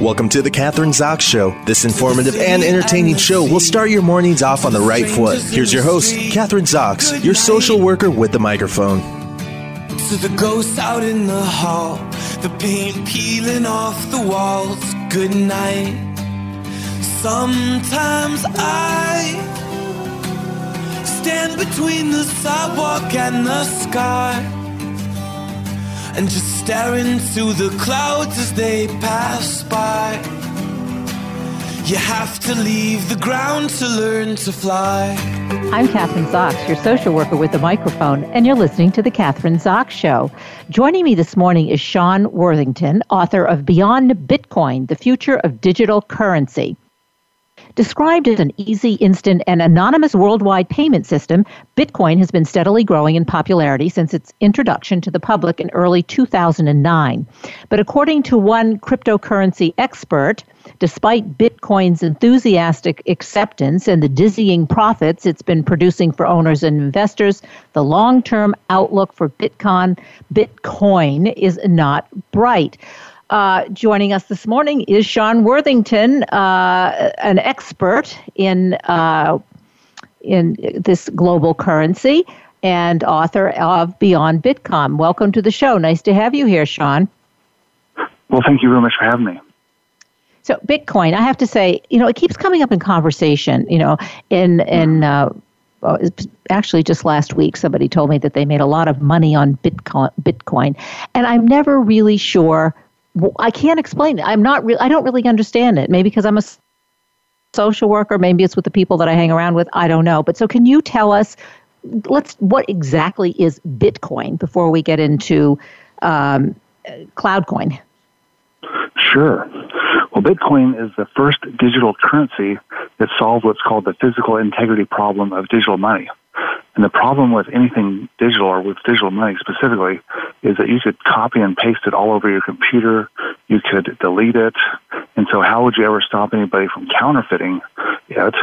Welcome to the Kathryn Zox Show. This informative and entertaining show will start your mornings off on the right foot. Here's your host, Kathryn Zox, your social worker with the microphone. To the ghosts out in the hall, the paint peeling off the walls. Good night. Sometimes I stand between the sidewalk and the sky and just stare into the clouds as they pass by. You have to leave the ground to learn to fly. I'm Kathryn Zox, your social worker with the microphone, and you're listening to The Kathryn Zox Show. Joining me this morning is Sean Worthington, author of Beyond Bitcoin The Future of Digital Currency. Described as an easy, instant, and anonymous worldwide payment system, Bitcoin has been steadily growing in popularity since its introduction to the public in early 2009. But according to one cryptocurrency expert, despite Bitcoin's enthusiastic acceptance and the dizzying profits it's been producing for owners and investors, the long-term outlook for Bitcoin Bitcoin is not bright. Uh, joining us this morning is Sean Worthington, uh, an expert in uh, in this global currency and author of Beyond Bitcoin. Welcome to the show. Nice to have you here, Sean. Well, thank you very much for having me. So, Bitcoin, I have to say, you know, it keeps coming up in conversation. You know, in in uh, actually just last week somebody told me that they made a lot of money on bitcoin bitcoin and i'm never really sure I can't explain it. I'm not. Re- I don't really understand it. Maybe because I'm a social worker. Maybe it's with the people that I hang around with. I don't know. But so, can you tell us? Let's. What exactly is Bitcoin before we get into um, CloudCoin? Sure. Well, Bitcoin is the first digital currency that solved what's called the physical integrity problem of digital money. And the problem with anything digital or with digital money specifically is that you could copy and paste it all over your computer. You could delete it. And so how would you ever stop anybody from counterfeiting it?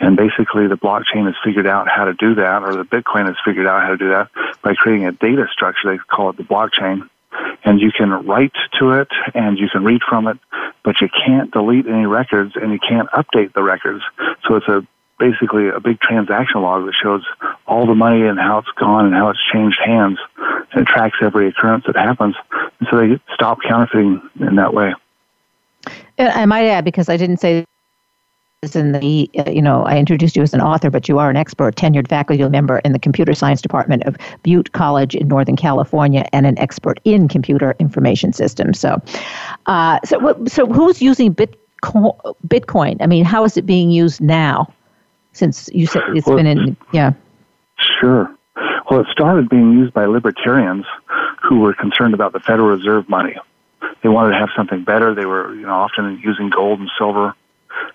And basically the blockchain has figured out how to do that or the Bitcoin has figured out how to do that by creating a data structure. They call it the blockchain. And you can write to it and you can read from it, but you can't delete any records and you can't update the records. So it's a basically a big transaction log that shows all the money and how it's gone and how it's changed hands. And it tracks every occurrence that happens. And so they stop counterfeiting in that way. I might add, because I didn't say this in the, you know, I introduced you as an author, but you are an expert, tenured faculty member in the computer science department of Butte College in Northern California, and an expert in computer information systems. So, uh, so, so who's using Bitcoin? Bitcoin? I mean, how is it being used now? Since you said it's well, been in yeah. Sure. Well it started being used by libertarians who were concerned about the federal reserve money. They wanted to have something better. They were you know often using gold and silver.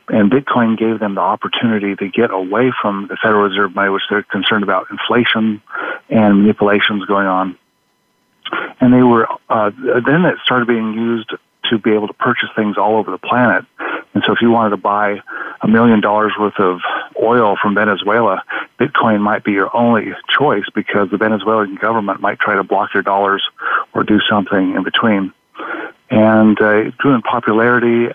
And bitcoin gave them the opportunity to get away from the federal reserve money which they're concerned about inflation and manipulations going on. And they were uh, then it started being used to be able to purchase things all over the planet and so if you wanted to buy a million dollars worth of oil from Venezuela, Bitcoin might be your only choice because the Venezuelan government might try to block your dollars or do something in between. And uh, it grew in popularity,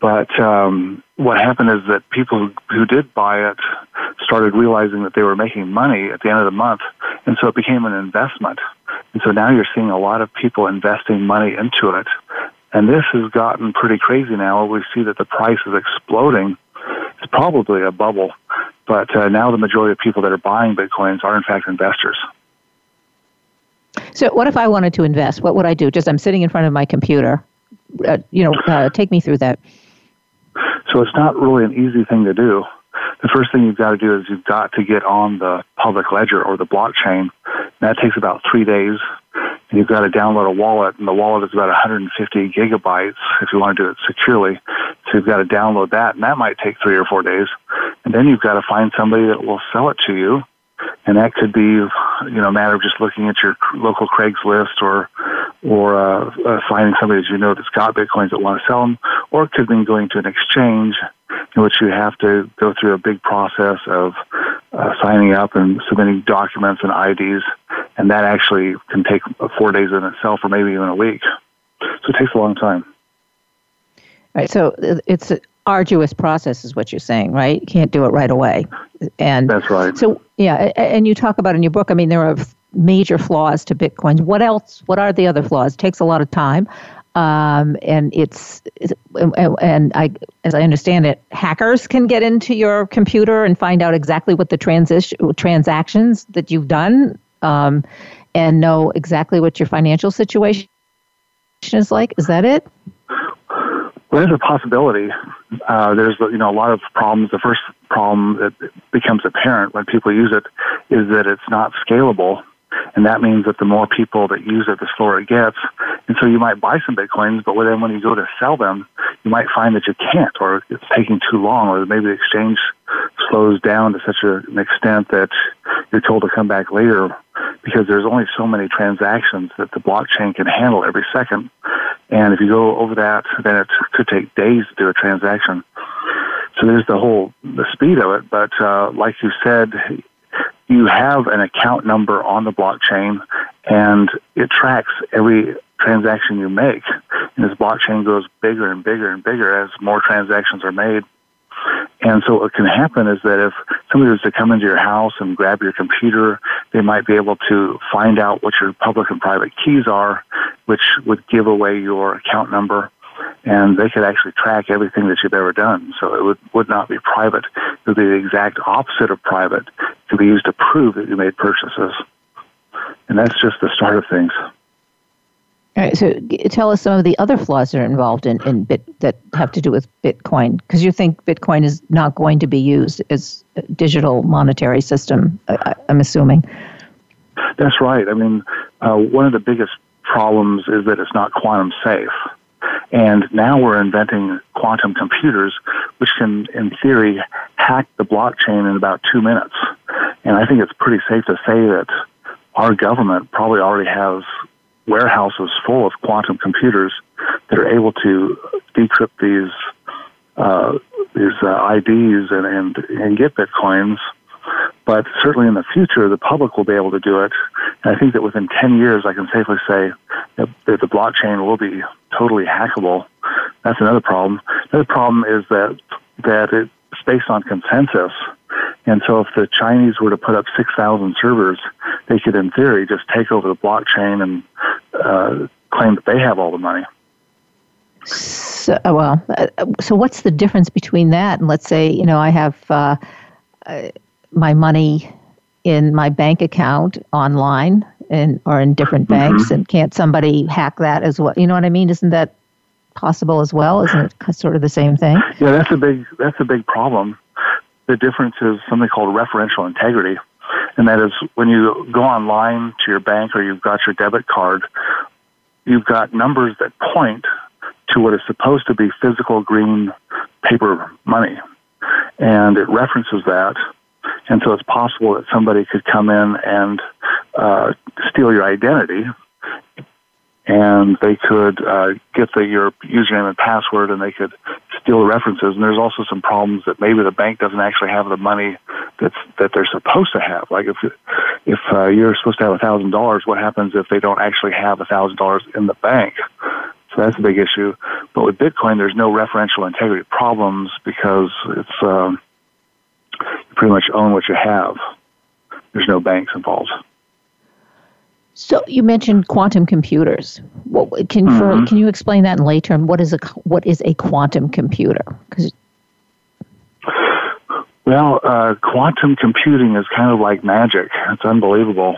but um, what happened is that people who did buy it started realizing that they were making money at the end of the month, and so it became an investment. And so now you're seeing a lot of people investing money into it. And this has gotten pretty crazy now. We see that the price is exploding it's probably a bubble, but uh, now the majority of people that are buying bitcoins are in fact investors. So, what if I wanted to invest? What would I do? Just I'm sitting in front of my computer. Uh, you know, uh, take me through that. So it's not really an easy thing to do. The first thing you've got to do is you've got to get on the public ledger or the blockchain. That takes about three days and you've got to download a wallet, and the wallet is about 150 gigabytes if you want to do it securely. So you've got to download that, and that might take three or four days. And then you've got to find somebody that will sell it to you, and that could be, you know, a matter of just looking at your local Craigslist or or uh, uh, finding somebody that you know that's got bitcoins that want to sell them, or it could mean going to an exchange in which you have to go through a big process of uh, signing up and submitting documents and IDs, and that actually can take four days in itself, or maybe even a week. So it takes a long time. Right. So it's an arduous process, is what you're saying, right? You can't do it right away. And that's right. So yeah, and you talk about in your book. I mean, there are major flaws to Bitcoin. What else? What are the other flaws? It takes a lot of time. Um, and it's, and I, as I understand it, hackers can get into your computer and find out exactly what the transition transactions that you've done, um, and know exactly what your financial situation is like. Is that it? Well, there's a possibility. Uh, there's you know a lot of problems. The first problem that becomes apparent when people use it is that it's not scalable and that means that the more people that use it, the slower it gets. And so you might buy some bitcoins, but then when you go to sell them, you might find that you can't, or it's taking too long, or maybe the exchange slows down to such an extent that you're told to come back later because there's only so many transactions that the blockchain can handle every second. And if you go over that, then it could take days to do a transaction. So there's the whole the speed of it. But uh, like you said, you have an account number on the blockchain and it tracks every transaction you make. And this blockchain goes bigger and bigger and bigger as more transactions are made. And so what can happen is that if somebody was to come into your house and grab your computer, they might be able to find out what your public and private keys are, which would give away your account number and they could actually track everything that you've ever done. So it would, would not be private. It would be the exact opposite of private. Could be used to prove that you made purchases. And that's just the start of things. All right, so tell us some of the other flaws that are involved in, in bit that have to do with Bitcoin, because you think Bitcoin is not going to be used as a digital monetary system. I, am assuming. That's right. I mean, uh, one of the biggest problems is that it's not quantum safe. And now we're inventing quantum computers, which can, in theory, hack the blockchain in about two minutes. And I think it's pretty safe to say that our government probably already has warehouses full of quantum computers that are able to decrypt these uh, these uh, IDs and, and and get bitcoins but certainly in the future, the public will be able to do it. And I think that within 10 years, I can safely say that, the blockchain will be totally hackable. That's another problem. Another problem is that, that it's based on consensus. And so if the Chinese were to put up 6,000 servers, they could, in theory, just take over the blockchain and uh, claim that they have all the money. So, well, uh, so what's the difference between that and let's say, you know, I have. Uh, my money in my bank account online and or in different mm-hmm. banks and can't somebody hack that as well? You know what i mean? Isn't that possible as well? Isn't it sort of the same thing? Yeah that's a big that's a big problem. The difference is something called referential integrity and that is when you go online to your bank or you've got your debit card you've got numbers that point to what is supposed to be physical green paper money and it references that and so it's possible that somebody could come in and uh, steal your identity, and they could uh, get the, your username and password, and they could steal the references. And there's also some problems that maybe the bank doesn't actually have the money that's that they're supposed to have. Like if if uh, you're supposed to have a thousand dollars, what happens if they don't actually have a thousand dollars in the bank? So that's a big issue. But with Bitcoin, there's no referential integrity problems because it's um, you pretty much own what you have. There's no banks involved. So you mentioned quantum computers. What, can mm-hmm. for, can you explain that in lay term? What is a what is a quantum computer? Because well, uh, quantum computing is kind of like magic. It's unbelievable.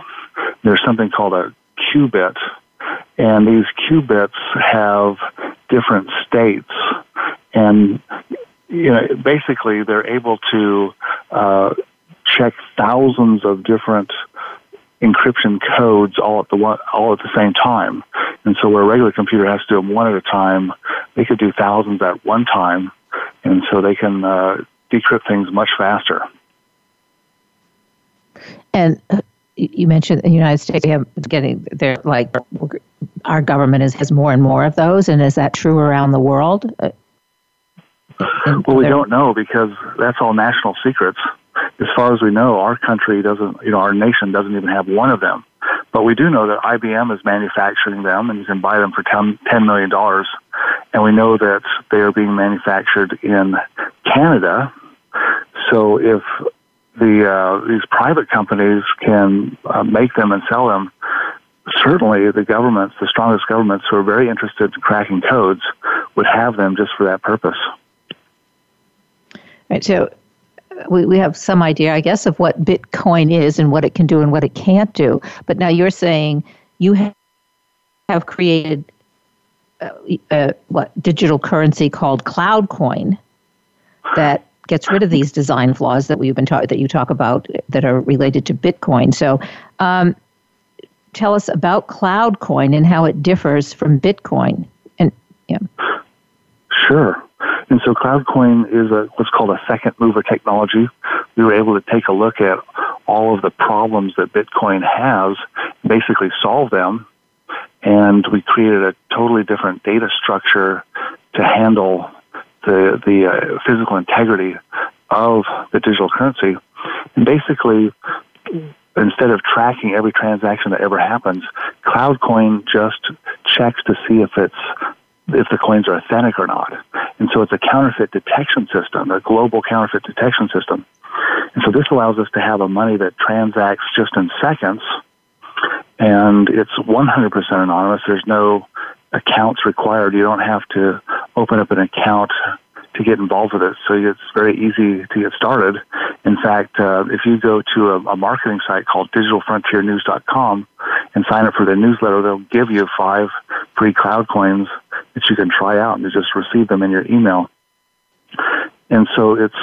There's something called a qubit, and these qubits have different states, and you know, basically they're able to uh, check thousands of different encryption codes all at the one, all at the same time. And so where a regular computer has to do them one at a time, they could do thousands at one time, and so they can uh, decrypt things much faster. And uh, you mentioned the United States getting they're like our government is, has more and more of those, and is that true around the world? Well, we don't know because that's all national secrets. As far as we know, our country doesn't, you know, our nation doesn't even have one of them. But we do know that IBM is manufacturing them, and you can buy them for $10 million. And we know that they are being manufactured in Canada. So if the uh, these private companies can uh, make them and sell them, certainly the governments, the strongest governments who are very interested in cracking codes, would have them just for that purpose. Right. So we, we have some idea, I guess, of what Bitcoin is and what it can do and what it can't do. But now you're saying you have, created uh, uh, what digital currency called CloudCoin that gets rid of these design flaws that we've been talking that you talk about that are related to Bitcoin. So, um, tell us about CloudCoin and how it differs from Bitcoin. And yeah, sure. And so CloudCoin is a, what's called a second mover technology. We were able to take a look at all of the problems that Bitcoin has, basically solve them, and we created a totally different data structure to handle the the uh, physical integrity of the digital currency. And basically, instead of tracking every transaction that ever happens, CloudCoin just checks to see if it's if the coins are authentic or not. And so it's a counterfeit detection system, a global counterfeit detection system. And so this allows us to have a money that transacts just in seconds, and it's 100% anonymous. There's no accounts required. You don't have to open up an account to get involved with it. So it's very easy to get started. In fact, uh, if you go to a, a marketing site called digitalfrontiernews.com and sign up for their newsletter, they'll give you five free cloud coins that you can try out and you just receive them in your email. And so it's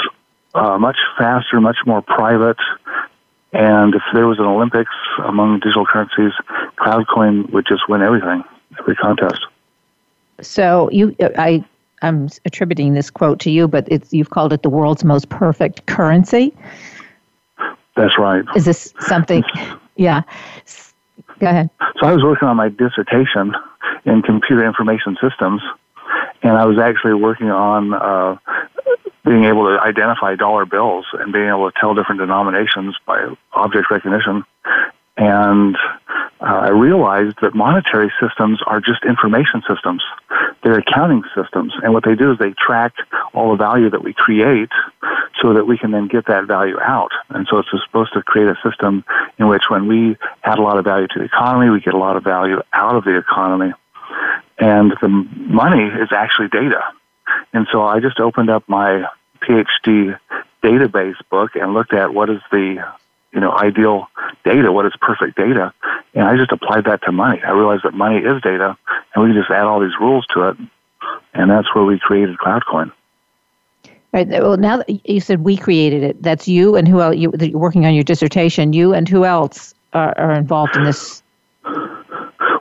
uh, much faster, much more private. And if there was an Olympics among digital currencies, CloudCoin would just win everything, every contest. So you, I, I'm attributing this quote to you, but it's you've called it the world's most perfect currency. That's right. Is this something? Yeah. Go ahead. So I was working on my dissertation in computer information systems, and I was actually working on uh, being able to identify dollar bills and being able to tell different denominations by object recognition. And uh, I realized that monetary systems are just information systems. They're accounting systems. And what they do is they track all the value that we create so that we can then get that value out. And so it's supposed to create a system in which when we add a lot of value to the economy, we get a lot of value out of the economy. And the money is actually data. And so I just opened up my PhD database book and looked at what is the you know ideal data, what is perfect data, and I just applied that to money. I realized that money is data, and we can just add all these rules to it, and that's where we created CloudCoin. Right. Well, now that you said we created it, that's you and who else? You, you're working on your dissertation. You and who else are, are involved in this?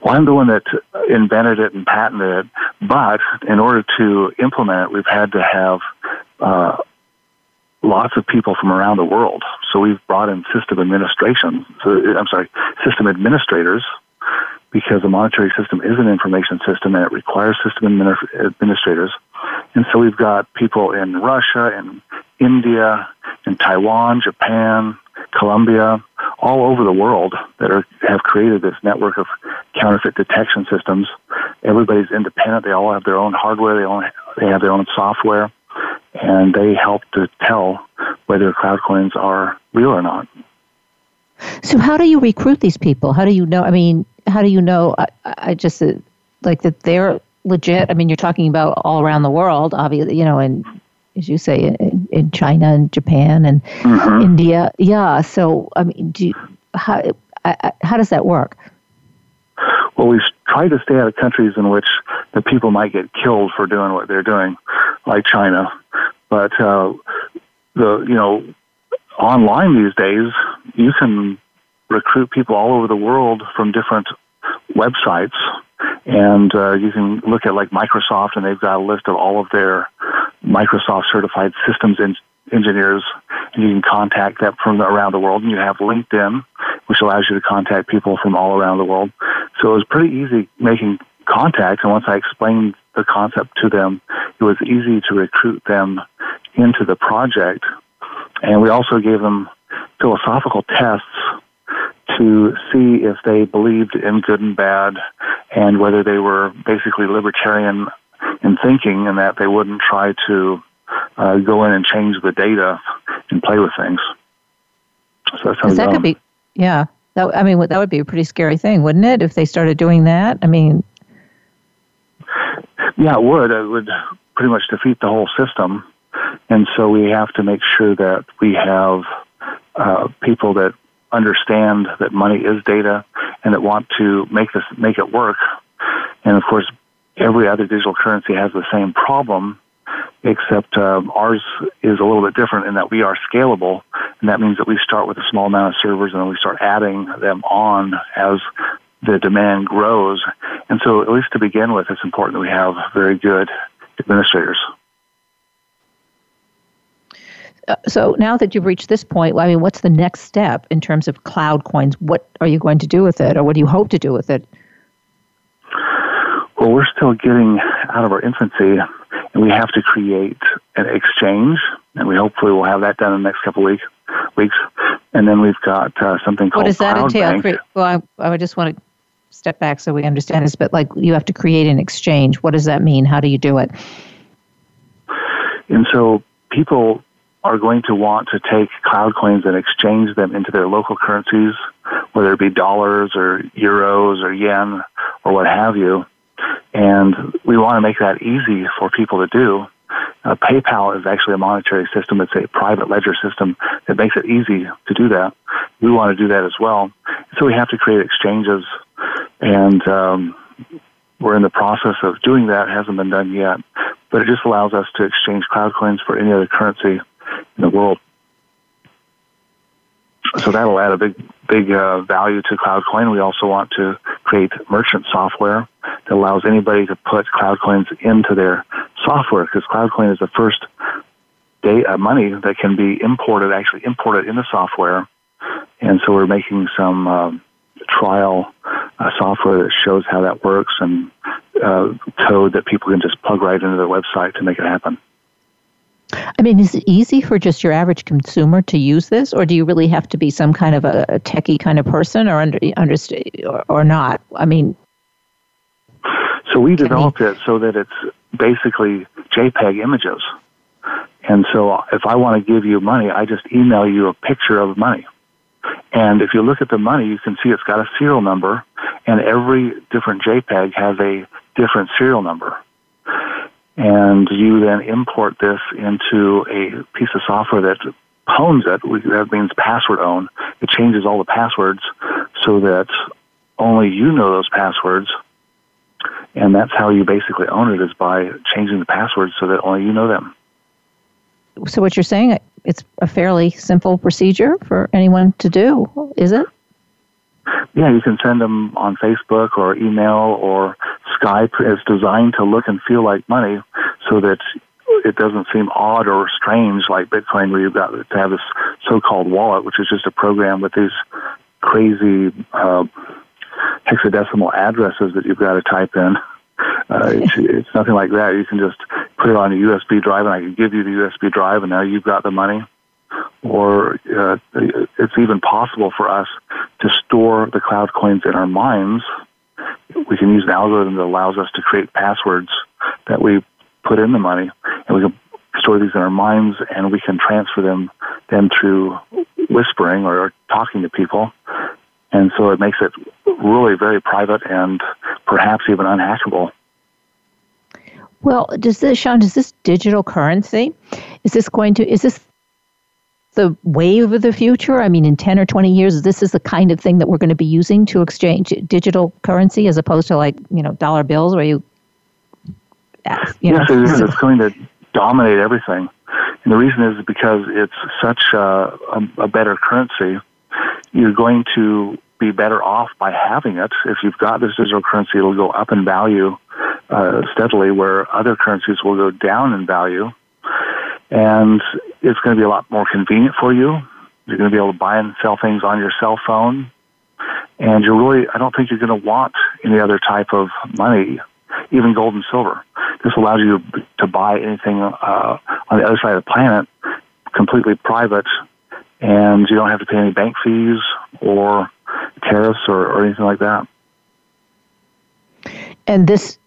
Well, I'm the one that invented it and patented it, but in order to implement it, we've had to have uh, lots of people from around the world. So we've brought in system administration. So I'm sorry, system administrators, because the monetary system is an information system and it requires system administrators. And so we've got people in Russia and India in Taiwan, Japan, Colombia, all over the world that are, have created this network of counterfeit detection systems. Everybody's independent. They all have their own hardware. They, all, they have their own software and they help to tell whether cloud coins are real or not. So, how do you recruit these people? How do you know? I mean, how do you know? I, I just uh, like that they're legit. I mean, you're talking about all around the world, obviously, you know, and as you say, in, in China and Japan and mm-hmm. India. Yeah. So, I mean, do you, how I, how does that work? Well, we try to stay out of countries in which the people might get killed for doing what they're doing, like China. But uh, the you know online these days, you can recruit people all over the world from different websites. And uh, you can look at like Microsoft, and they've got a list of all of their Microsoft certified systems en- engineers, and you can contact them from around the world. And you have LinkedIn, which allows you to contact people from all around the world. So it was pretty easy making contact. And once I explained the concept to them, it was easy to recruit them into the project. And we also gave them philosophical tests to see if they believed in good and bad and whether they were basically libertarian in thinking and that they wouldn't try to uh, go in and change the data and play with things. So that's how that could be, yeah. That, I mean, that would be a pretty scary thing, wouldn't it? If they started doing that, I mean, yeah, it would. It would pretty much defeat the whole system. And so we have to make sure that we have uh, people that understand that money is data and that want to make this make it work. And of course, every other digital currency has the same problem, except um, ours is a little bit different in that we are scalable, and that means that we start with a small amount of servers and then we start adding them on as the demand grows. And so, at least to begin with, it's important that we have very good administrators. Uh, so now that you've reached this point, I mean, what's the next step in terms of cloud coins? What are you going to do with it, or what do you hope to do with it? Well, we're still getting out of our infancy, and we have to create an exchange, and we hopefully will have that done in the next couple of weeks. Weeks, and then we've got uh, something called. What does that Cloud entail? Bank. well, I, I just want to step back so we understand this, but like you have to create an exchange. What does that mean? How do you do it? And so people are going to want to take cloud coins and exchange them into their local currencies, whether it be dollars or euros or yen or what have you. And we want to make that easy for people to do. Uh, PayPal is actually a monetary system. It's a private ledger system that makes it easy to do that. We want to do that as well. So we have to create exchanges, and um, we're in the process of doing that. It hasn't been done yet, but it just allows us to exchange cloud coins for any other currency in the world. So that'll add a big, big uh, value to CloudCoin. We also want to create merchant software that allows anybody to put CloudCoins into their software because CloudCoin is the first day, uh, money that can be imported, actually imported into software. And so we're making some um, trial uh, software that shows how that works and uh, code that people can just plug right into their website to make it happen. I mean, is it easy for just your average consumer to use this, or do you really have to be some kind of a, a techie kind of person, or under, understand, or, or not? I mean, so we developed it so that it's basically JPEG images. And so if I want to give you money, I just email you a picture of money. And if you look at the money, you can see it's got a serial number, and every different JPEG has a different serial number and you then import this into a piece of software that owns it. That means password own. It changes all the passwords so that only you know those passwords. And that's how you basically own it is by changing the passwords so that only you know them. So what you're saying, it's a fairly simple procedure for anyone to do, is it? Yeah, you can send them on Facebook or email or Skype. It's designed to look and feel like money so that it doesn't seem odd or strange like Bitcoin where you've got to have this so-called wallet, which is just a program with these crazy uh, hexadecimal addresses that you've got to type in. Uh, it's, it's nothing like that. You can just put it on a USB drive, and I can give you the USB drive, and now you've got the money. Or uh, it's even possible for us to store the cloud coins in our minds. We can use an algorithm that allows us to create passwords that we put in the money, and we can store these in our minds, and we can transfer them then through whispering or talking to people. And so it makes it really very private and perhaps even unhackable. Well, does this, Sean, is this digital currency? Is this going to, is this the wave of the future? I mean, in 10 or 20 years, this is the kind of thing that we're going to be using to exchange digital currency as opposed to like, you know, dollar bills where you, you know. Yes, it's going to dominate everything. And the reason is because it's such a, a, a better currency you're going to be better off by having it. If you've got this digital currency, it'll go up in value uh, steadily, where other currencies will go down in value. And it's going to be a lot more convenient for you. You're going to be able to buy and sell things on your cell phone. And you're really, I don't think you're going to want any other type of money, even gold and silver. This allows you to buy anything uh, on the other side of the planet completely private, and you don't have to pay any bank fees or tariffs or, or anything like that. And this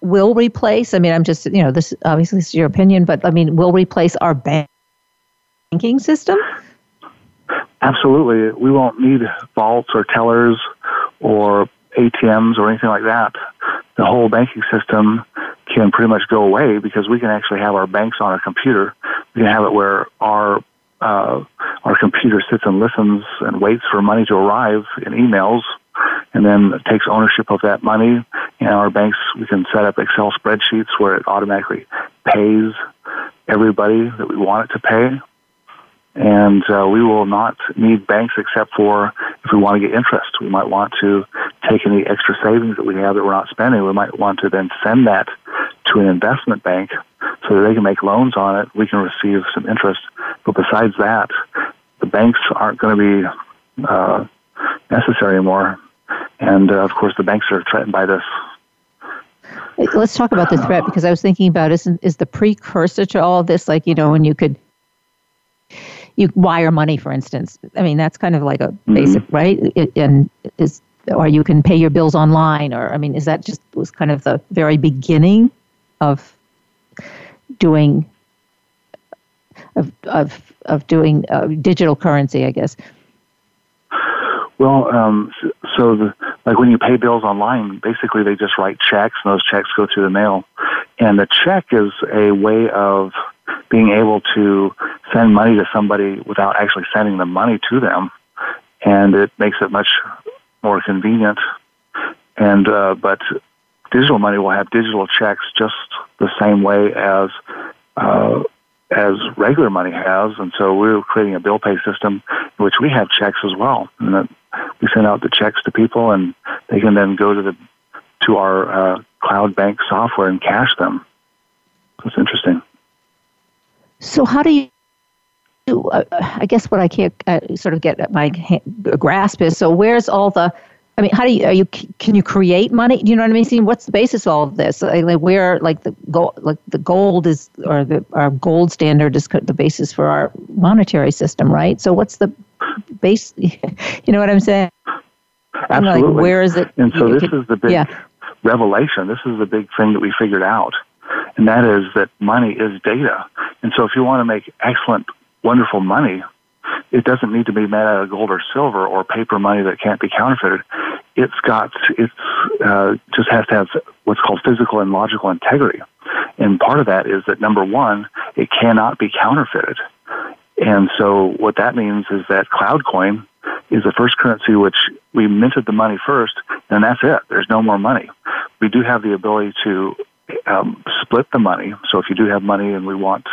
will replace, I mean, I'm just, you know, this obviously is your opinion, but I mean, will replace our banking system? Absolutely. We won't need vaults or tellers or ATMs or anything like that. The whole banking system can pretty much go away because we can actually have our banks on our computer. We can have it where our uh, our computer sits and listens and waits for money to arrive in emails and then takes ownership of that money. And our banks, we can set up Excel spreadsheets where it automatically pays everybody that we want it to pay. And uh, we will not need banks except for if we want to get interest. We might want to take any extra savings that we have that we're not spending. We might want to then send that to an investment bank so that they can make loans on it. We can receive some interest. But besides that, the banks aren't going to be uh, necessary anymore. And uh, of course, the banks are threatened by this. Let's talk about the threat because I was thinking about is is the precursor to all this like you know when you could you wire money for instance I mean that's kind of like a mm-hmm. basic mm-hmm. right it, and is or you can pay your bills online or I mean is that just was kind of the very beginning of doing of of of doing uh, digital currency I guess well, um, so the, like when you pay bills online, basically they just write checks, and those checks go through the mail. And the check is a way of being able to send money to somebody without actually sending the money to them, and it makes it much more convenient. And uh, but digital money will have digital checks just the same way as uh, as regular money has, and so we're creating a bill pay system in which we have checks as well, and we send out the checks to people, and they can then go to the to our uh, cloud bank software and cash them. That's interesting. So how do you? Uh, I guess what I can't uh, sort of get my grasp is so where's all the I mean, how do you, are you, can you create money? Do you know what I mean? See, what's the basis of all of this? Like where, like the gold, like the gold is, or the, our gold standard is the basis for our monetary system, right? So what's the base, you know what I'm saying? Absolutely. Like, where is it? And so this is the big yeah. revelation. This is the big thing that we figured out. And that is that money is data. And so if you want to make excellent, wonderful money, it doesn't need to be made out of gold or silver or paper money that can't be counterfeited. It's got it's uh, just has to have what's called physical and logical integrity, and part of that is that number one, it cannot be counterfeited. And so what that means is that CloudCoin is the first currency which we minted the money first, and that's it. There's no more money. We do have the ability to um, split the money. So if you do have money and we want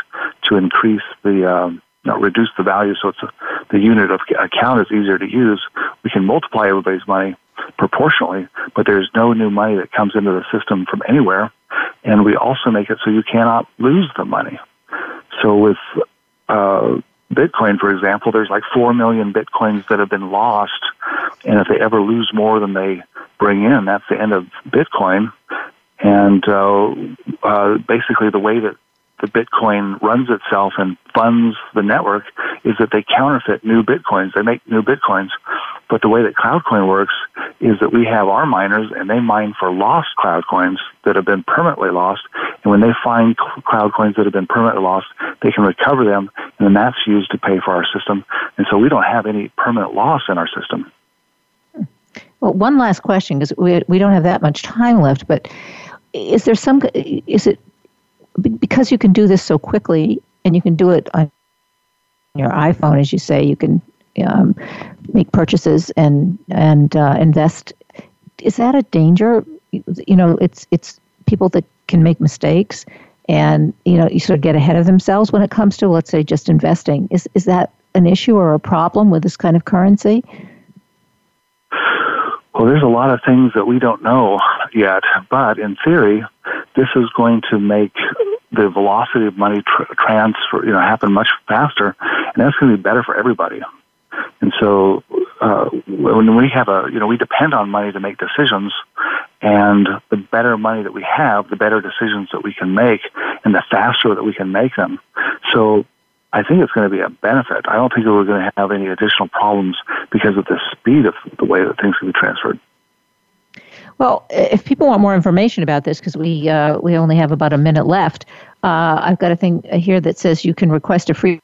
to increase the um, reduce the value so it's a, the unit of account is easier to use, we can multiply everybody's money proportionally, but there's no new money that comes into the system from anywhere. And we also make it so you cannot lose the money. So with uh, Bitcoin, for example, there's like 4 million Bitcoins that have been lost. And if they ever lose more than they bring in, that's the end of Bitcoin. And uh, uh, basically, the way that the Bitcoin runs itself and funds the network is that they counterfeit new Bitcoins. They make new Bitcoins. But the way that CloudCoin works is that we have our miners and they mine for lost cloud coins that have been permanently lost. And when they find cloud coins that have been permanently lost, they can recover them and that's used to pay for our system. And so we don't have any permanent loss in our system. Well, one last question because we, we don't have that much time left, but is there some, is it because you can do this so quickly and you can do it on your iPhone, as you say, you can um, make purchases and and uh, invest. Is that a danger? You know, it's it's people that can make mistakes, and you know, you sort of get ahead of themselves when it comes to, let's say, just investing. Is is that an issue or a problem with this kind of currency? Well, there's a lot of things that we don't know yet, but in theory, this is going to make the velocity of money tr- transfer, you know, happen much faster, and that's going to be better for everybody. And so, uh, when we have a, you know, we depend on money to make decisions, and the better money that we have, the better decisions that we can make, and the faster that we can make them. So, I think it's going to be a benefit. I don't think that we're going to have any additional problems because of the speed of the way that things can be transferred. Well, if people want more information about this, because we uh, we only have about a minute left, uh, I've got a thing here that says you can request a free,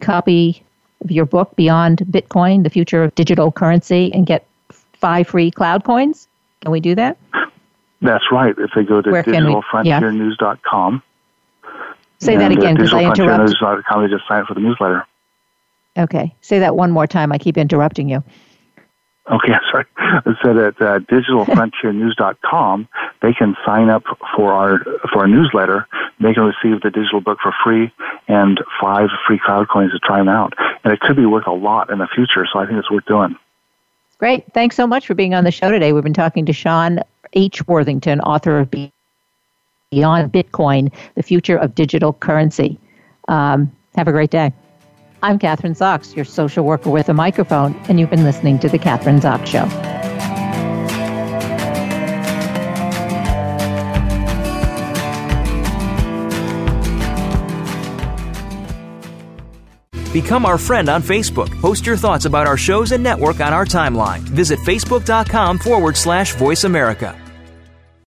copy your book, Beyond Bitcoin: The Future of Digital Currency, and get five free cloud coins. Can we do that? That's right. If they go to digitalfrontiernews.com. Yeah. Say that uh, again because I interrupted. Digitalfrontiernews.com, they just sign up for the newsletter. Okay. Say that one more time. I keep interrupting you. Okay, sorry. It said at uh, digitalfrontiernews.com, they can sign up for our for our newsletter. They can receive the digital book for free and five free cloud coins to try them out. And it could be worth a lot in the future, so I think it's worth doing. Great. Thanks so much for being on the show today. We've been talking to Sean H. Worthington, author of Beyond Bitcoin, The Future of Digital Currency. Um, have a great day. I'm Kathryn Zox, your social worker with a microphone, and you've been listening to The Kathryn Zox Show. Become our friend on Facebook. Post your thoughts about our shows and network on our timeline. Visit facebook.com forward slash voice America.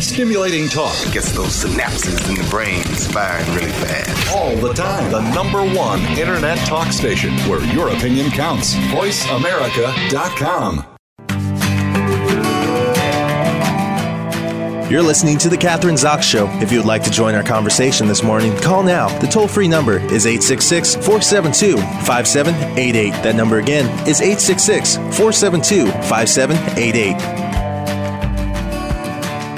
Stimulating talk gets those synapses in the brain firing really fast. all the time. The number one internet talk station where your opinion counts. VoiceAmerica.com. You're listening to The Kathryn Zox Show. If you would like to join our conversation this morning, call now. The toll free number is 866 472 5788. That number again is 866 472 5788.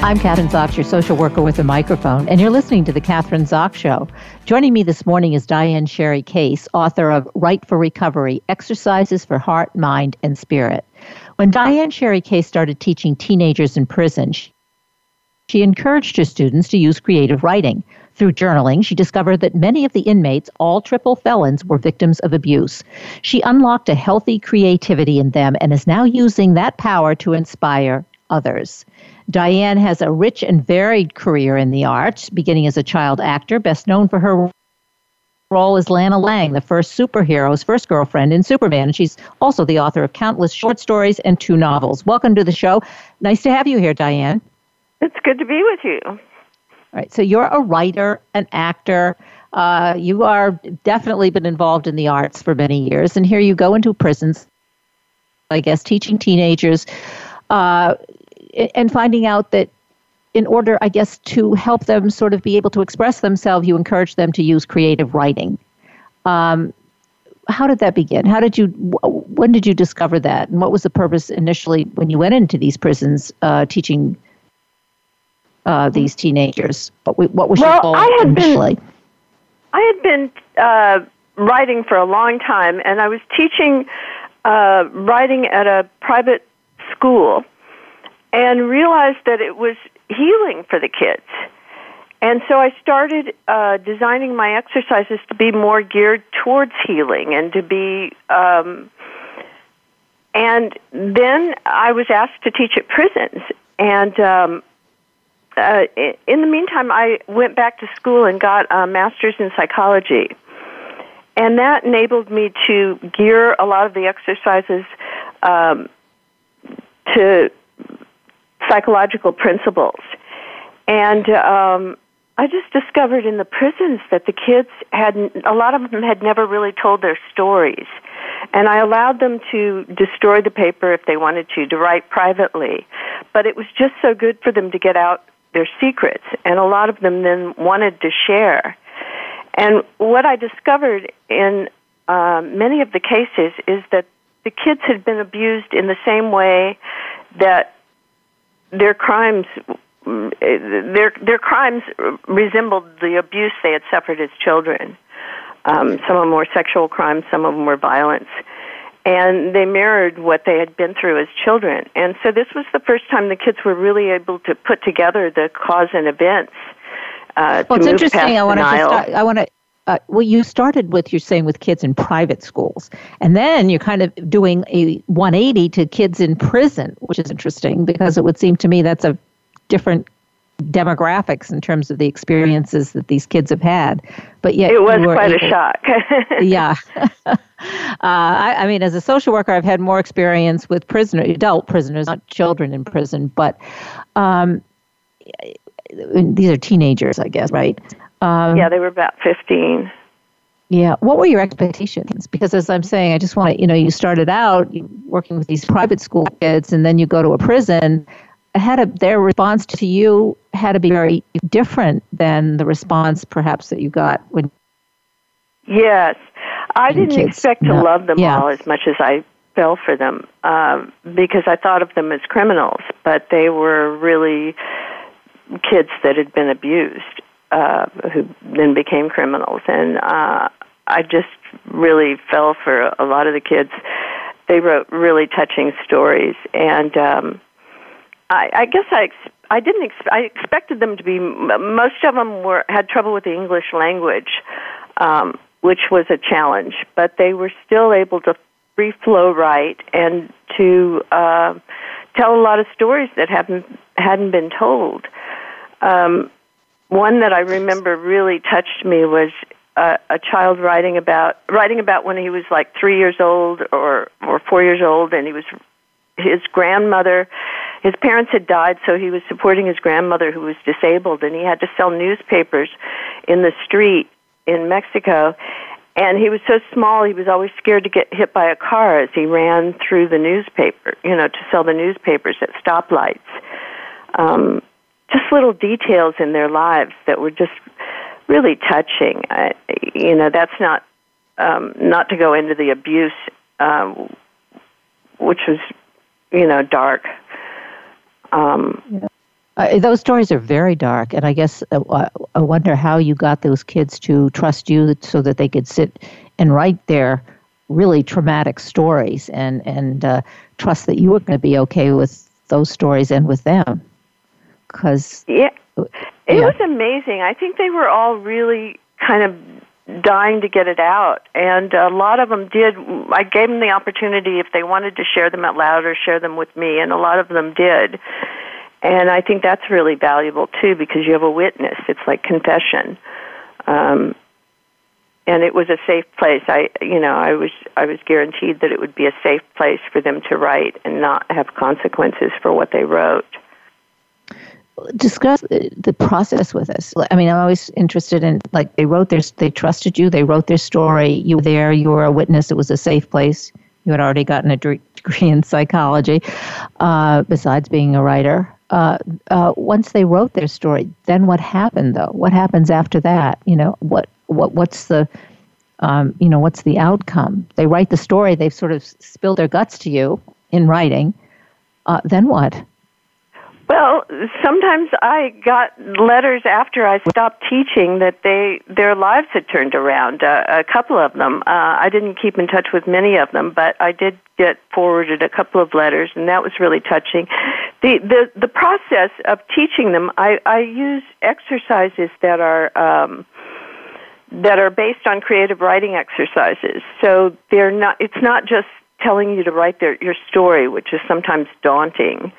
I'm Kathryn Zox, your social worker with a microphone, and you're listening to The Kathryn Zox Show. Joining me this morning is Diane Sherry Case, author of Write for Recovery Exercises for Heart, Mind, and Spirit. When Diane Sherry Case started teaching teenagers in prison, she encouraged her students to use creative writing. Through journaling, she discovered that many of the inmates, all triple felons, were victims of abuse. She unlocked a healthy creativity in them and is now using that power to inspire others. Diane has a rich and varied career in the arts, beginning as a child actor, best known for her role as Lana Lang, the first superhero's first girlfriend in Superman. And she's also the author of countless short stories and two novels. Welcome to the show. Nice to have you here, Diane. It's good to be with you. All right. So you're a writer, an actor. Uh, you are definitely been involved in the arts for many years, and here you go into prisons. I guess teaching teenagers, uh, and finding out that in order, I guess, to help them sort of be able to express themselves, you encourage them to use creative writing. Um, how did that begin? How did you? When did you discover that? And what was the purpose initially when you went into these prisons uh, teaching uh, these teenagers? What, what was well, your goal I had initially? Been, I had been uh, writing for a long time, and I was teaching uh, writing at a private school, and realized that it was healing for the kids. And so I started uh, designing my exercises to be more geared towards healing and to be. Um, and then I was asked to teach at prisons. And um, uh, in the meantime, I went back to school and got a master's in psychology. And that enabled me to gear a lot of the exercises um, to psychological principles. And um, I just discovered in the prisons that the kids had, a lot of them had never really told their stories. And I allowed them to destroy the paper if they wanted to, to write privately. But it was just so good for them to get out their secrets. And a lot of them then wanted to share. And what I discovered in uh, many of the cases is that the kids had been abused in the same way that their crimes their their crimes resembled the abuse they had suffered as children. Um, some of them were sexual crimes, some of them were violence, and they mirrored what they had been through as children. And so this was the first time the kids were really able to put together the cause and events. Uh, well, it's interesting. I want to. I want to uh, well, you started with you're saying with kids in private schools, and then you're kind of doing a 180 to kids in prison, which is interesting because it would seem to me that's a different demographics in terms of the experiences that these kids have had. But yet, it was quite able, a shock. yeah. uh, I, I, mean, as a social worker, I've had more experience with prisoner, adult prisoners, not children in prison, but um, these are teenagers, I guess, right? Um, yeah, they were about 15. Yeah. What were your expectations? Because as I'm saying, I just want to, you know, you started out working with these private school kids and then you go to a prison. Had a, their response to you had to be very different than the response perhaps that you got when. Yes. I didn't kids. expect to No. love them Yeah. all as much as I fell for them um, because I thought of them as criminals, but they were really kids that had been abused uh, who then became criminals. And uh, I just really fell for a lot of the kids. They wrote really touching stories, and um, I, I guess I ex- I didn't ex- I expected them to be. Most of them were had trouble with the English language, um, which was a challenge, but they were still able to free flow write and to uh, tell a lot of stories that haven't hadn't been told. Um, one that I remember really touched me was uh, a child writing about writing about when he was like three years old or or four years old, and he was his grandmother. His parents had died, so he was supporting his grandmother who was disabled, and he had to sell newspapers in the street in Mexico. And he was so small, he was always scared to get hit by a car as he ran through the newspaper, you know, to sell the newspapers at stoplights. Um, just little details in their lives that were just really touching. I, you know, that's not um, not to go into the abuse, um, which was, you know, dark. Um, Uh, those stories are very dark, and I guess uh, I wonder how you got those kids to trust you so that they could sit and write their really traumatic stories and and uh, trust that you were going to be okay with those stories and with them. Because yeah, it Yeah. was amazing. I think they were all really kind of dying to get it out, and a lot of them did. I gave them the opportunity if they wanted to share them out loud or share them with me, and a lot of them did. And I think that's really valuable too because you have a witness. It's like confession. Um, and it was a safe place. I, you know, I was I was guaranteed that it would be a safe place for them to write and not have consequences for what they wrote. Discuss the process with us. I mean, I'm always interested in like they wrote their, they trusted you, they wrote their story. You were there, you were a witness. It was a safe place. You had already gotten a degree in psychology, uh, besides being a writer. Uh, uh, once they wrote their story, then what happened though? What happens after that? You know, what what what's the um, you know what's the outcome? They write the story. They've sort of spilled their guts to you in writing. Uh, then what? Well, sometimes I got letters after I stopped teaching that they their lives had turned around. Uh, a couple of them. Uh, I didn't keep in touch with many of them, but I did get forwarded a couple of letters, and that was really touching. The the the process of teaching them, I I use exercises that are. Um, that are based on creative writing exercises. So they're not it's not just telling you to write their your story, which is sometimes daunting.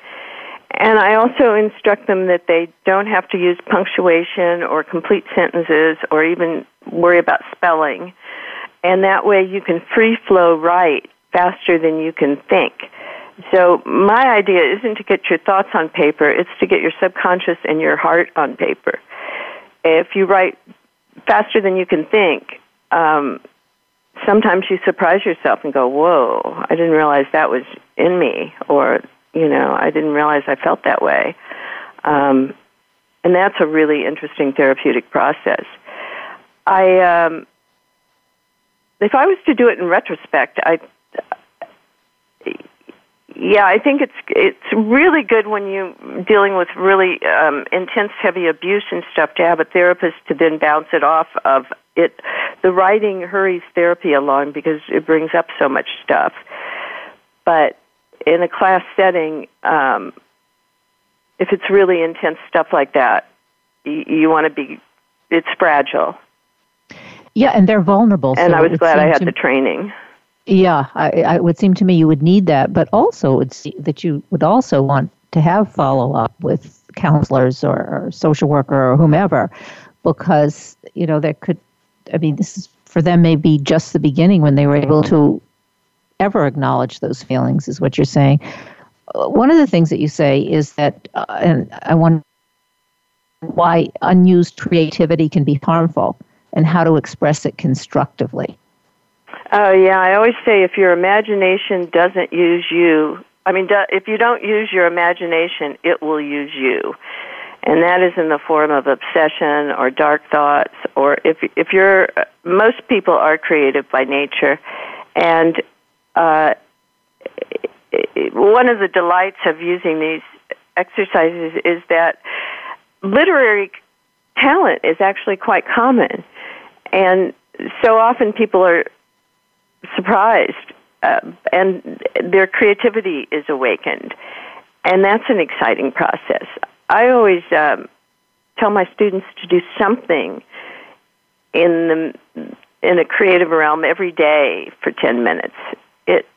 And I also instruct them that they don't have to use punctuation or complete sentences or even worry about spelling. And that way you can free flow write faster than you can think. So my idea isn't to get your thoughts on paper, it's to get your subconscious and your heart on paper. If you write faster than you can think, um, sometimes you surprise yourself and go, "Whoa! I didn't realize that was in me," or you know, I didn't realize I felt that way. Um, and that's a really interesting therapeutic process. I, um, if I was to do it in retrospect, I, yeah, I think it's it's really good when you're dealing with really um, intense, heavy abuse and stuff to have a therapist to then bounce it off of. It the writing hurries therapy along because it brings up so much stuff. But in a class setting, um, if it's really intense stuff like that, you, you want to be. It's fragile. Yeah, and they're vulnerable. And so I was glad I had the training. Yeah, I, I, it would seem to me you would need that, but also it would see that you would also want to have follow up with counselors or, or social worker or whomever, because you know there could. I mean, this is for them may be just the beginning when they were able to ever acknowledge those feelings, is what you're saying. Uh, one of the things that you say is that, uh, and I wonder why unused creativity can be harmful and how to express it constructively. Oh, yeah. I always say if your imagination doesn't use you, I mean, if you don't use your imagination, it will use you. And that is in the form of obsession or dark thoughts, or if if you're most people are creative by nature, and uh, one of the delights of using these exercises is that literary talent is actually quite common. And so often people are surprised uh, and their creativity is awakened. And that's an exciting process. I always um, tell my students to do something in the in a creative realm every day for 10 minutes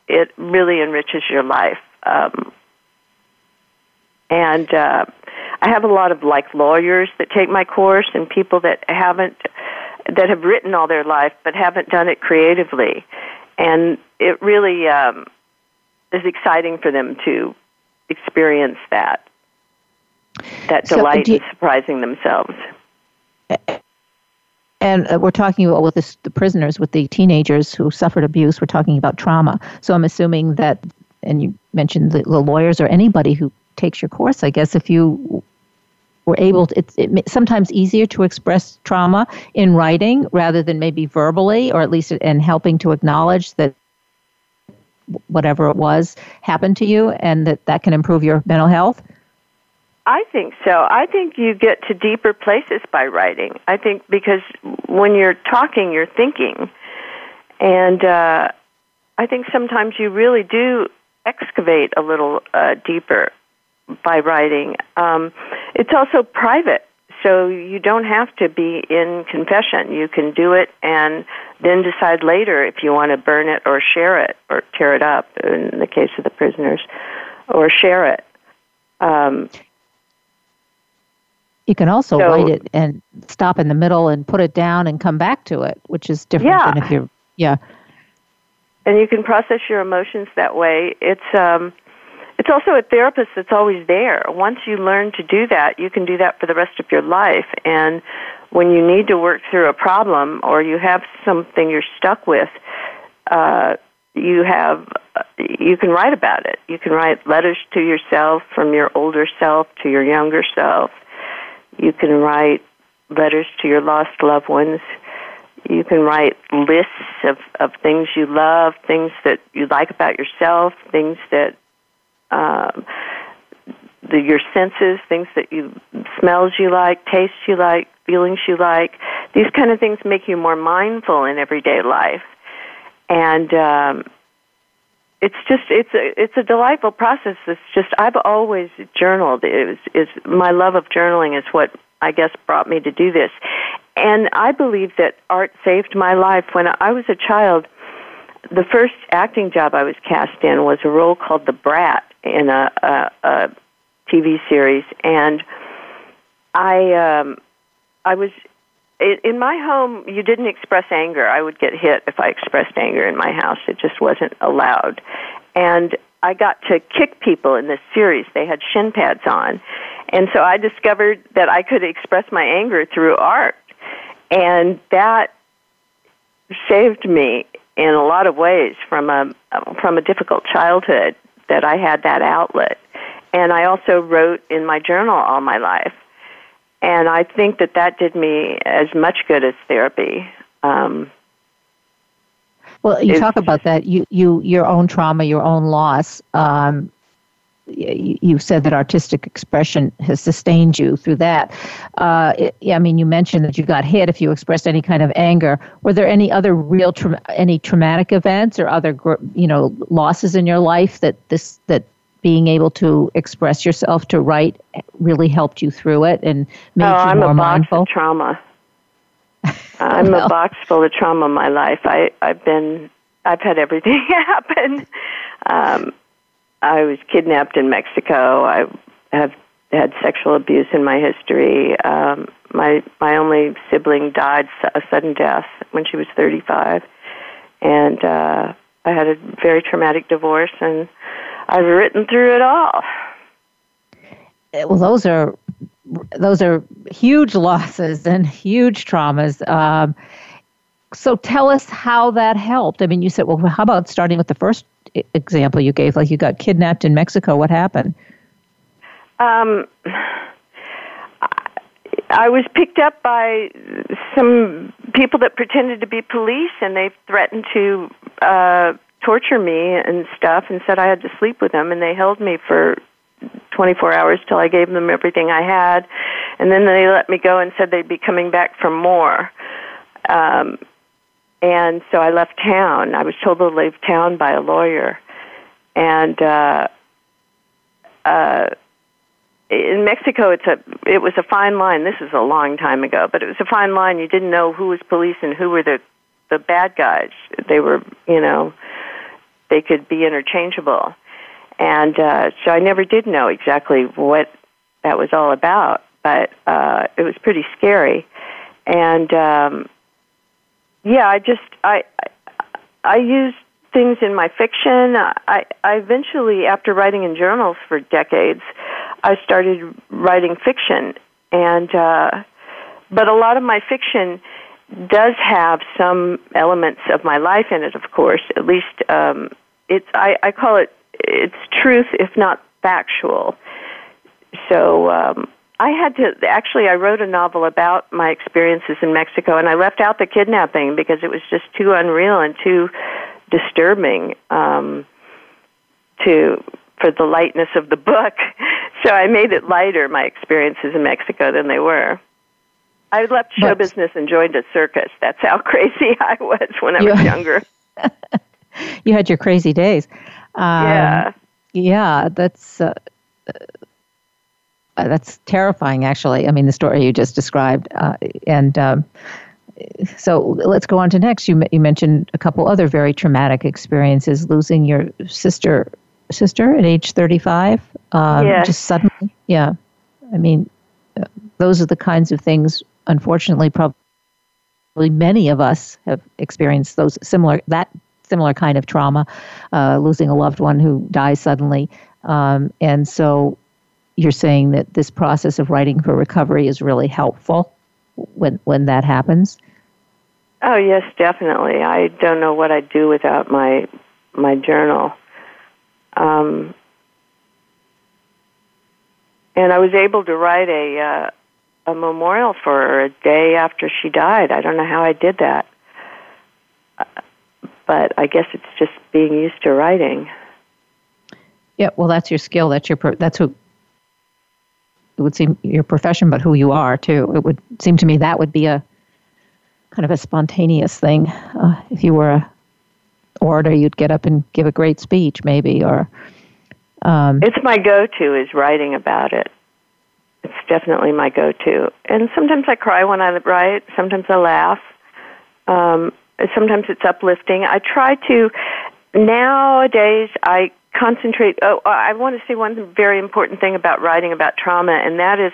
it really enriches your life. Um, and uh, I have a lot of like lawyers that take my course, and people that haven't that have written all their life but haven't done it creatively, and it really um, is exciting for them to experience that that delight so you, in surprising themselves. And uh, we're talking about with this, the prisoners, with the teenagers who suffered abuse. We're talking about trauma. So I'm assuming that, and you mentioned the, the lawyers or anybody who takes your course. I guess if you were able to, it's it, sometimes easier to express trauma in writing rather than maybe verbally, or at least in helping to acknowledge that whatever it was happened to you and that that can improve your mental health. I think so. I think you get to deeper places by writing. I think because when you're talking, you're thinking. And uh, I think sometimes you really do excavate a little uh, deeper by writing. Um, it's also private, so you don't have to be in confession. You can do it and then decide later if you want to burn it or share it or tear it up, in the case of the prisoners, or share it. Um, You can also So- write it and stop in the middle and put it down and come back to it, which is different Yeah. than if you're yeah. and you can process your emotions that way. It's um, it's also a therapist that's always there. Once you learn to do that, you can do that for the rest of your life. And when you need to work through a problem or you have something you're stuck with, uh, you have you can write about it. You can write letters to yourself from your older self to your younger self. You can write letters to your lost loved ones. You can write lists of, of things you love, things that you like about yourself, things that um, the, your senses, things that you smells you like, tastes you like, feelings you like. These kind of things make you more mindful in everyday life, and um, it's just it's a it's a delightful process. It's just I've always journaled. It was is my love of journaling is what I guess brought me to do this, and I believe that art saved my life when I was a child. The first acting job I was cast in was a role called the Brat in a, a, a TV series, and I um, I was in my home. You didn't express anger. I would get hit if I expressed anger in my house. It just wasn't allowed, and I got to kick people in this series. They had shin pads on, and so I discovered that I could express my anger through art, and that saved me in a lot of ways from a from a difficult childhood that I had that outlet. And I also wrote in my journal all my life. And I think that that did me as much good as therapy. Um, Well, you talk about that. You, you, your own trauma, your own loss. Um, you, you said that artistic expression has sustained you through that. Uh, it, I mean, you mentioned that you got hit if you expressed any kind of anger. Were there any other real, tra- any traumatic events or other, you know, losses in your life that this that being able to express yourself to write really helped you through it and made oh, you I'm more a box mindful? of trauma. I'm Well. a box full of trauma in my life. I, I've been, I've had everything happen. Um, I was kidnapped in Mexico. I have had sexual abuse in my history. Um, my my only sibling died a sudden death when she was 35, and uh, I had a very traumatic divorce. And I've written through it all. well those are those are huge losses and huge traumas. Um, so tell us how that helped. I mean you said well how about starting with the first example you gave like you got kidnapped in mexico. What happened? Um, I was picked up by some people that pretended to be police, and they threatened to uh, torture me and stuff, and said I had to sleep with them, and they held me for 24 hours till I gave them everything I had, and then they let me go and said they'd be coming back for more. Um, and so I left town. I was told to leave town by a lawyer, and uh, uh, in Mexico, it's a it was a fine line. This is a long time ago, but it was a fine line. You didn't know who was police and who were the the bad guys. They were, you know, they could be interchangeable, and uh, so I never did know exactly what that was all about. But uh, it was pretty scary, and um, yeah, I just I I, used things in my fiction. I, I eventually, after writing in journals for decades, I started writing fiction, and uh, but a lot of my fiction does have some elements of my life in it. Of course, at least um, it's I, I call it it's truth, if not factual. So. Um, I had to actually. I wrote a novel about my experiences in Mexico, and I left out the kidnapping because it was just too unreal and too disturbing um, to for the lightness of the book. So I made it lighter. My experiences in Mexico than they were. I left show But- business and joined a circus. That's how crazy I was when I was younger. you had your crazy days. Um, Yeah. yeah that's uh, uh, that's terrifying actually. I mean the story you just described uh, and um, so let's go on to next. You, you mentioned a couple other very traumatic experiences losing your sister sister at age 35 um, Yes. just suddenly. Yeah. I mean uh, those are the kinds of things, unfortunately, probably many of us have experienced those similar that similar kind of trauma, uh, losing a loved one who dies suddenly, um, and so you're saying that this process of writing for recovery is really helpful when when that happens. Oh yes, definitely. I don't know what I'd do without my my journal. Um, and I was able to write a uh, a memorial for her a day after she died. I don't know how I did that, but I guess it's just being used to writing. Yeah, well, that's your skill. That's your that's who it would seem your profession, but who you are too. It would seem to me that would be a kind of a spontaneous thing. Uh, if you were a orator, you'd get up and give a great speech, maybe, or. Um, it's my go-to is writing about it. It's definitely my go-to, and sometimes I cry when I write. Sometimes I laugh. Um, sometimes it's uplifting. I try to nowadays. I concentrate. Oh, I want to say one very important thing about writing about trauma, and that is,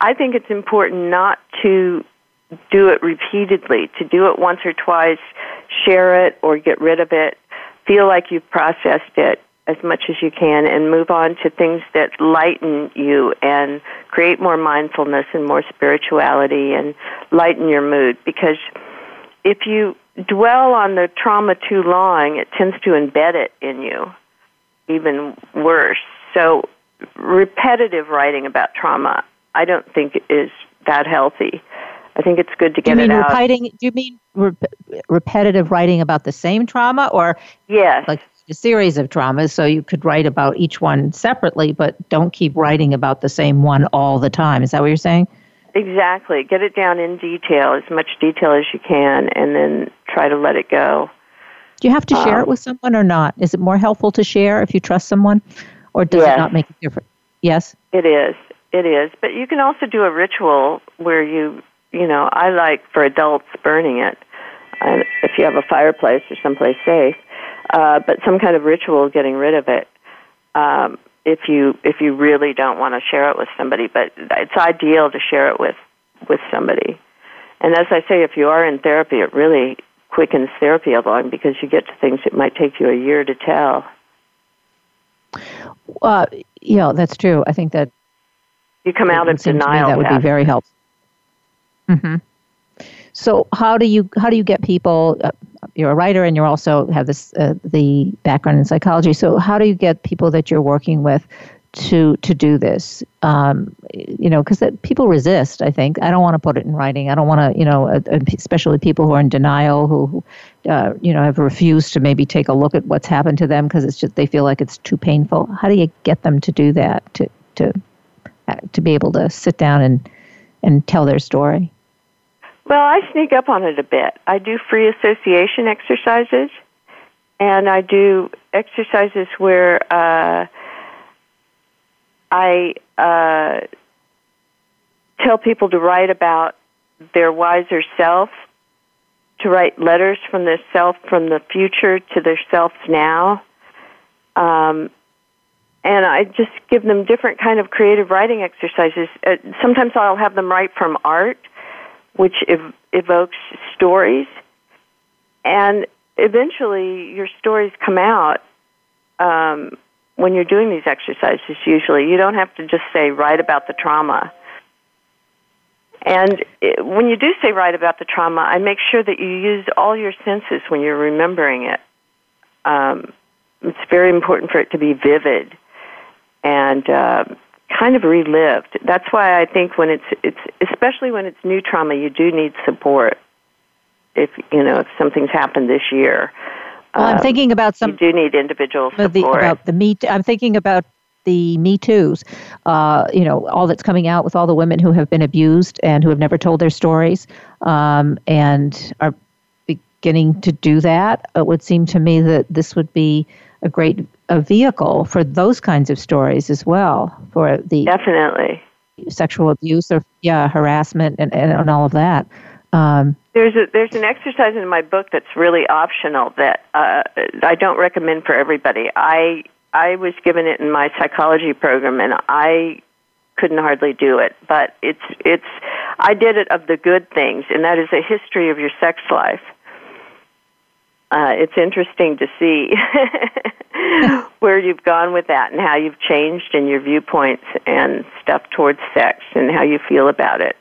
I think it's important not to do it repeatedly, to do it once or twice, share it or get rid of it, feel like you've processed it as much as you can, and move on to things that lighten you and create more mindfulness and more spirituality and lighten your mood. Because if you dwell on the trauma too long, it tends to embed it in you even worse. So, repetitive writing about trauma, I don't think is that healthy. I think it's good to get you mean it out. Repeating, do you mean re- repetitive writing about the same trauma, or yes, like a series of traumas? So you could write about each one separately, but don't keep writing about the same one all the time. Is that what you're saying? Exactly. Get it down in detail, as much detail as you can, and then try to let it go. Do you have to share um, it with someone or not? Is it more helpful to share if you trust someone, or does yes. it not make a difference? Yes, it is. It is. But you can also do a ritual where you, you know, I like for adults burning it, uh, if you have a fireplace or someplace safe. Uh, but some kind of ritual getting rid of it. Um, if you if you really don't want to share it with somebody, but it's ideal to share it with with somebody. And as I say, if you are in therapy, it really quickens therapy along because you get to things that might take you a year to tell. Uh, yeah, that's true. I think that you come out of denial. that would be very helpful. Mm-hmm. So, how do you how do you get people? Uh, you're a writer, and you also have this uh, the background in psychology. So, how do you get people that you're working with to to do this um, you know because people resist i think i don't want to put it in writing i don't want to you know uh, especially people who are in denial who uh, you know have refused to maybe take a look at what's happened to them because it's just they feel like it's too painful how do you get them to do that to to uh, to be able to sit down and and tell their story well i sneak up on it a bit i do free association exercises and i do exercises where uh, I uh, tell people to write about their wiser self, to write letters from their self from the future to their self now. Um, and I just give them different kind of creative writing exercises. Uh, sometimes I'll have them write from art, which ev- evokes stories, and eventually your stories come out. Um, when you're doing these exercises usually. You don't have to just say write about the trauma. And it, when you do say write about the trauma i make sure that you use all your senses when you're remembering it. Um, it's very important for it to be vivid. And uh, kind of relived that's why i think when it's it's especially when it's new trauma you do need support if you know if something's happened this year well, I'm um, thinking about some. You do need individual support. The, about the me. I'm thinking about the Me Too's. Uh, you know, all that's coming out with all the women who have been abused and who have never told their stories, um, and are beginning to do that. It would seem to me that this would be a great a vehicle for those kinds of stories as well. For the definitely sexual abuse or yeah harassment and, and, and all of that. Um, there's a, there's an exercise in my book that's really optional that uh, I don't recommend for everybody. I I was given it in my psychology program, and I couldn't hardly do it. But it's it's I did it of the good things, and that is a history of your sex life. Uh, it's interesting to see where you've gone with that and how you've changed in your viewpoints and stuff towards sex and how you feel about it.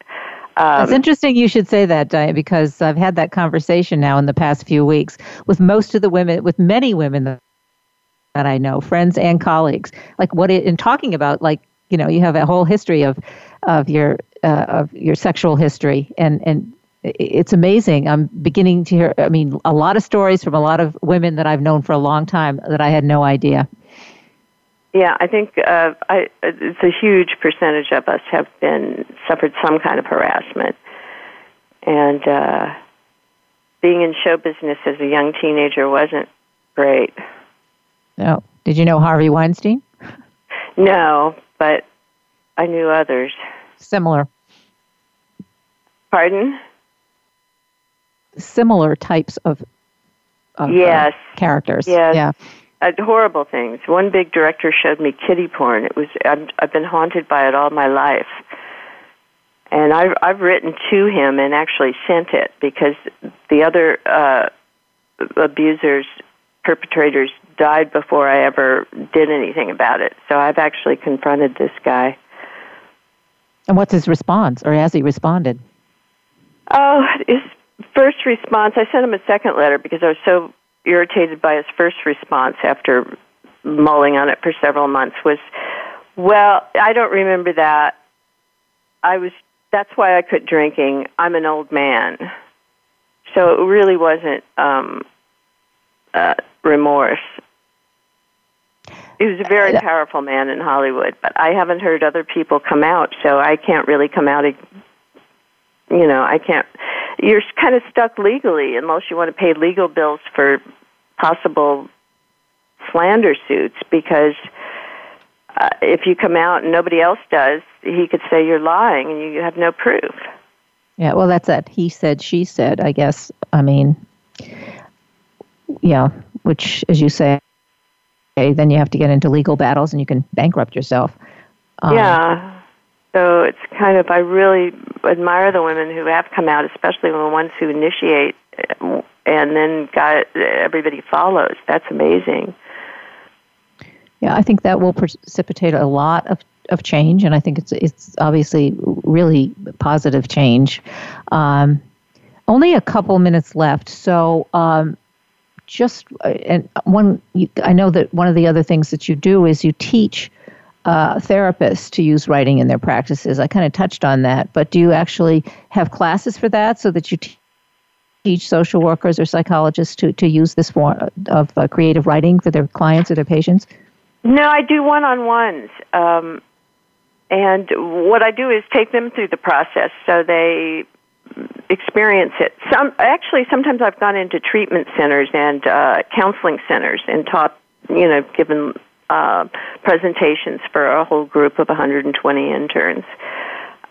Um, it's interesting you should say that, Diane, because I've had that conversation now in the past few weeks with most of the women, with many women that, I know, friends and colleagues. Like what it, in talking about, like you know, you have a whole history of of your uh, of your sexual history, and and it's amazing. I'm beginning to hear, I mean, a lot of stories from a lot of women that I've known for a long time that I had no idea. Yeah, I think uh, I, it's a huge percentage of us have been suffered some kind of harassment, and uh, being in show business as a young teenager wasn't great. No, did you know Harvey Weinstein? No, but I knew others. Similar. Pardon? Similar types of, of uh, yes. Uh, characters. Yes. Yeah. Uh, horrible things. One big director showed me kitty porn. It was I've, I've been haunted by it all my life, and I've I've written to him and actually sent it because the other uh, abusers, perpetrators died before I ever did anything about it. So I've actually confronted this guy. And what's his response, or has he responded? Oh, his first response, I sent him a second letter because I was so irritated by his first response after mulling on it for several months was, well, I don't remember that. I was that's why I quit drinking. I'm an old man. So it really wasn't um uh remorse. He was a very powerful man in Hollywood, but I haven't heard other people come out, so I can't really come out you know, I can't. You're kind of stuck legally unless you want to pay legal bills for possible slander suits because uh, if you come out and nobody else does, he could say you're lying and you have no proof. Yeah, well, that's it. He said, she said, I guess. I mean, yeah, which, as you say, then you have to get into legal battles and you can bankrupt yourself. Um, yeah. So it's kind of, I really admire the women who have come out, especially the ones who initiate and then got everybody follows. That's amazing. Yeah, I think that will precipitate a lot of, of change, and I think it's it's obviously really positive change. Um, only a couple minutes left, so um, just uh, and one. I know that one of the other things that you do is you teach uh, therapists to use writing in their practices. I kind of touched on that, but do you actually have classes for that so that you teach social workers or psychologists to, to use this form of uh, creative writing for their clients or their patients? No, I do one on ones. Um, and what I do is take them through the process so they experience it. Some actually, sometimes I've gone into treatment centers and uh, counseling centers and taught, you know, given uh, presentations for a whole group of 120 interns,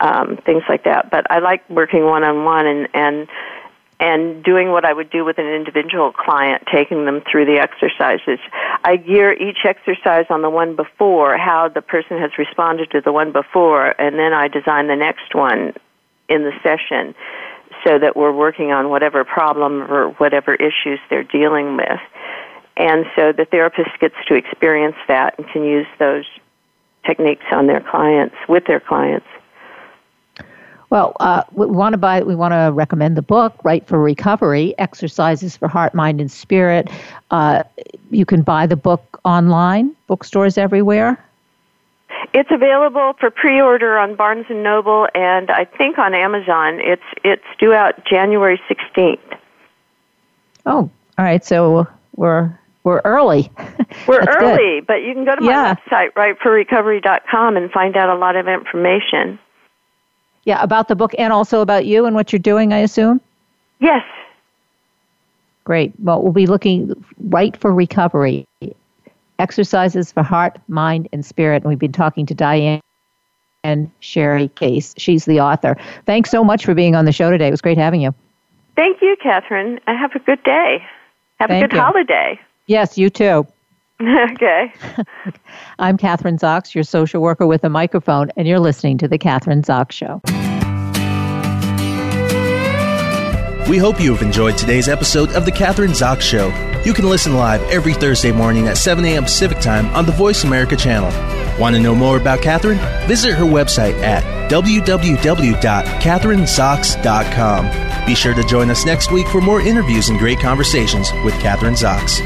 um, things like that. But I like working one on one and and and doing what I would do with an individual client, taking them through the exercises. I gear each exercise on the one before, how the person has responded to the one before, and then I design the next one in the session so that we're working on whatever problem or whatever issues they're dealing with. And so the therapist gets to experience that and can use those techniques on their clients, with their clients. Well, uh, we want to buy. We want to recommend the book, Write for Recovery: Exercises for Heart, Mind, and Spirit." Uh, you can buy the book online, bookstores everywhere. It's available for pre-order on Barnes and Noble, and I think on Amazon. It's it's due out January sixteenth. Oh, all right. So we're we're early. We're early, good. but you can go to my yeah. website, writeforrecovery.com, and find out a lot of information. Yeah, about the book and also about you and what you're doing, I assume? Yes. Great. Well, we'll be looking write for recovery exercises for heart, mind, and spirit. And we've been talking to Diane and Sherry Case. She's the author. Thanks so much for being on the show today. It was great having you. Thank you, Kathryn. Have a good day. Have Thank a good you. holiday. Yes, you too. okay. I'm Kathryn Zox, your social worker with a microphone, and you're listening to The Kathryn Zox Show. We hope you have enjoyed today's episode of The Kathryn Zox Show. You can listen live every Thursday morning at 7 a.m. Pacific Time on the Voice America channel. Want to know more about Kathryn? Visit her website at www.kathrynzox.com. Be sure to join us next week for more interviews and great conversations with Kathryn Zox.